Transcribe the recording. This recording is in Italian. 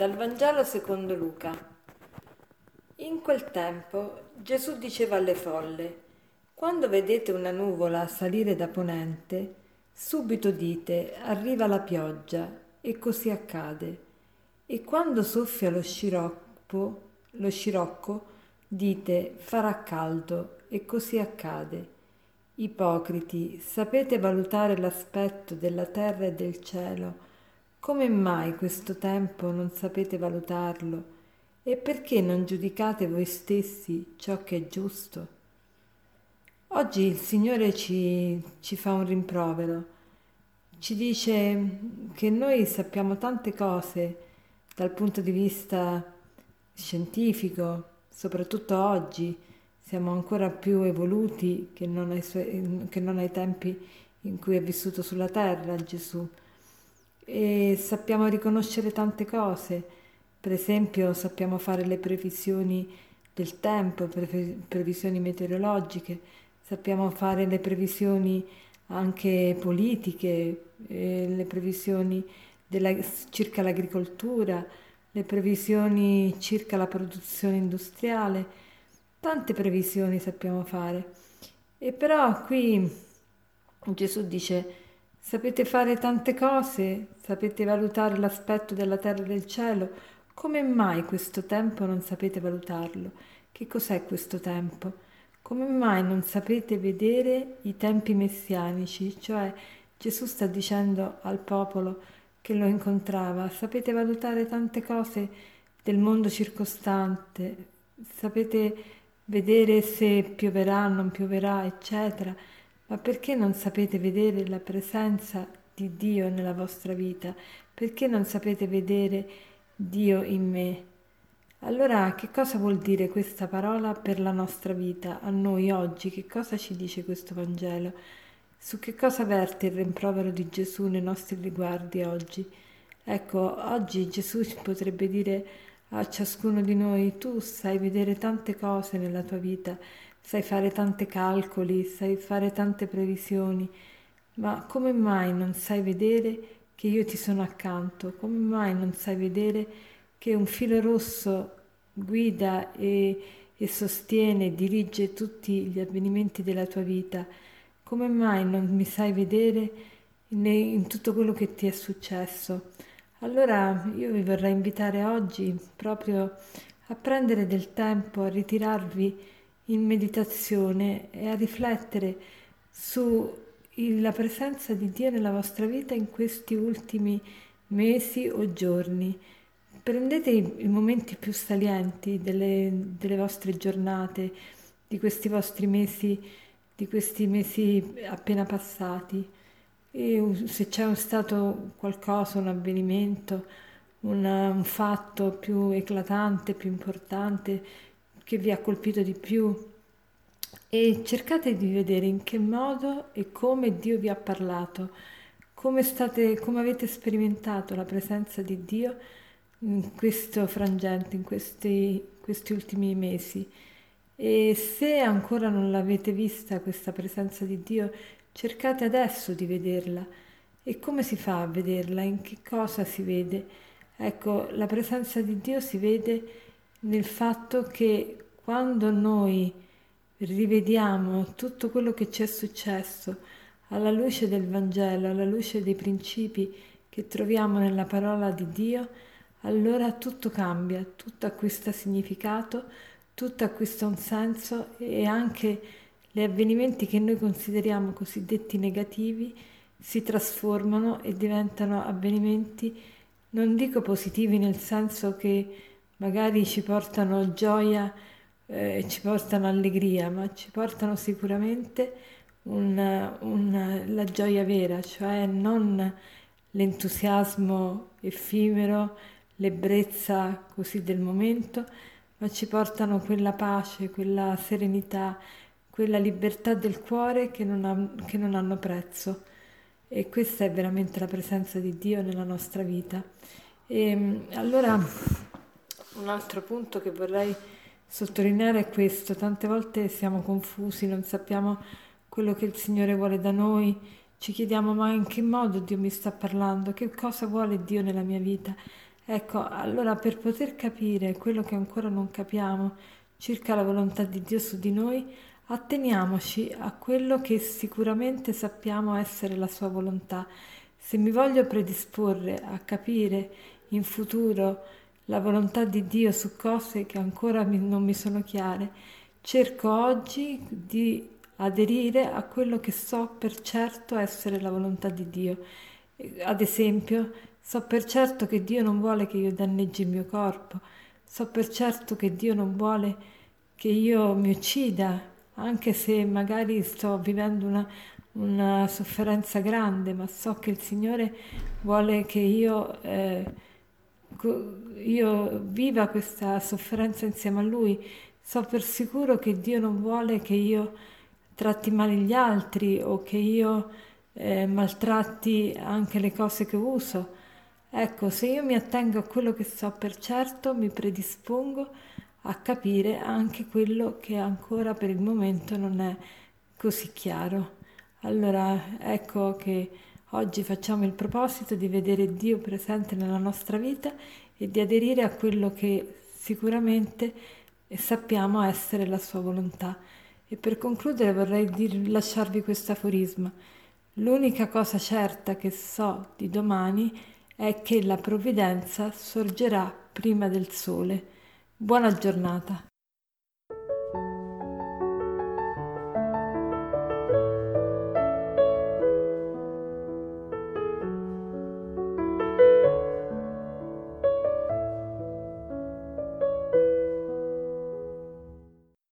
Dal Vangelo secondo Luca. In quel tempo Gesù diceva alle folle, quando vedete una nuvola salire da ponente, subito dite arriva la pioggia e così accade. E quando soffia lo scirocco, lo scirocco, dite farà caldo e così accade. Ipocriti, sapete valutare l'aspetto della terra e del cielo. Come mai questo tempo non sapete valutarlo? E perché non giudicate voi stessi ciò che è giusto? Oggi il Signore ci, ci fa un rimprovero, ci dice che noi sappiamo tante cose dal punto di vista scientifico, soprattutto oggi, siamo ancora più evoluti che non ai, suoi, che non ai tempi in cui è vissuto sulla terra Gesù e sappiamo riconoscere tante cose, per esempio sappiamo fare le previsioni del tempo, pre- previsioni meteorologiche, sappiamo fare le previsioni anche politiche, eh, le previsioni della, circa l'agricoltura, le previsioni circa la produzione industriale, Tante previsioni sappiamo fare. E però qui Gesù dice, sapete fare tante cose, sapete valutare l'aspetto della terra e del cielo, come mai questo tempo non sapete valutarlo? Che cos'è questo tempo? Come mai non sapete vedere i tempi messianici? Cioè Gesù sta dicendo al popolo che lo incontrava, sapete valutare tante cose del mondo circostante, sapete vedere se pioverà, non pioverà, eccetera, ma perché non sapete vedere la presenza di Dio nella vostra vita? Perché non sapete vedere Dio in me? Allora, che cosa vuol dire questa parola per la nostra vita, a noi oggi? Che cosa ci dice questo Vangelo? Su che cosa verte il rimprovero di Gesù nei nostri riguardi oggi? Ecco, oggi Gesù potrebbe dire a ciascuno di noi, tu sai vedere tante cose nella tua vita, sai fare tanti calcoli, sai fare tante previsioni, ma come mai non sai vedere che io ti sono accanto? Come mai non sai vedere che un filo rosso guida e, e sostiene, dirige tutti gli avvenimenti della tua vita? Come mai non mi sai vedere in, tutto quello che ti è successo? Allora io vi vorrei invitare oggi proprio a prendere del tempo, a ritirarvi in meditazione e a riflettere sulla presenza di Dio nella vostra vita in questi ultimi mesi o giorni. Prendete i, momenti più salienti delle, delle vostre giornate, di questi vostri mesi, di questi mesi appena passati e se c'è stato qualcosa, un avvenimento, una, un fatto più eclatante, più importante, che vi ha colpito di più, e cercate di vedere in che modo e come Dio vi ha parlato, come, state, come avete sperimentato la presenza di Dio in questo frangente, in questi, questi ultimi mesi. E se ancora non l'avete vista questa presenza di Dio, Cercate adesso di vederla. E come si fa a vederla? In che cosa si vede? Ecco, la presenza di Dio si vede nel fatto che quando noi rivediamo tutto quello che ci è successo alla luce del Vangelo, alla luce dei principi che troviamo nella parola di Dio, allora tutto cambia, tutto acquista significato, tutto acquista un senso e anche gli avvenimenti che noi consideriamo cosiddetti negativi si trasformano e diventano avvenimenti, non dico positivi nel senso che magari ci portano gioia eh, ci portano allegria, ma ci portano sicuramente una, una, la gioia vera, cioè non l'entusiasmo effimero, l'ebbrezza così del momento, ma ci portano quella pace, quella serenità, quella libertà del cuore che non, ha, che non hanno prezzo. E questa è veramente la presenza di Dio nella nostra vita. E ehm, allora un altro punto che vorrei sottolineare è questo. Tante volte siamo confusi, non sappiamo quello che il Signore vuole da noi, ci chiediamo ma in che modo Dio mi sta parlando, che cosa vuole Dio nella mia vita. Ecco, allora per poter capire quello che ancora non capiamo circa la volontà di Dio su di noi, atteniamoci a quello che sicuramente sappiamo essere la sua volontà. Se mi voglio predisporre a capire in futuro la volontà di Dio su cose che ancora non mi sono chiare, cerco oggi di aderire a quello che so per certo essere la volontà di Dio. Ad esempio, So per certo che Dio non vuole che io danneggi il mio corpo, so per certo che Dio non vuole che io mi uccida, anche se magari sto vivendo una, una sofferenza grande, ma so che il Signore vuole che io, eh, io viva questa sofferenza insieme a Lui. So per sicuro che Dio non vuole che io tratti male gli altri o che io eh, maltratti anche le cose che uso. Ecco, se io mi attengo a quello che so per certo, mi predispongo a capire anche quello che ancora per il momento non è così chiaro. Allora, ecco che oggi facciamo il proposito di vedere Dio presente nella nostra vita e di aderire a quello che sicuramente sappiamo essere la sua volontà. E per concludere vorrei dir, lasciarvi questo aforisma. L'unica cosa certa che so di domani è che la provvidenza sorgerà prima del sole. Buona giornata.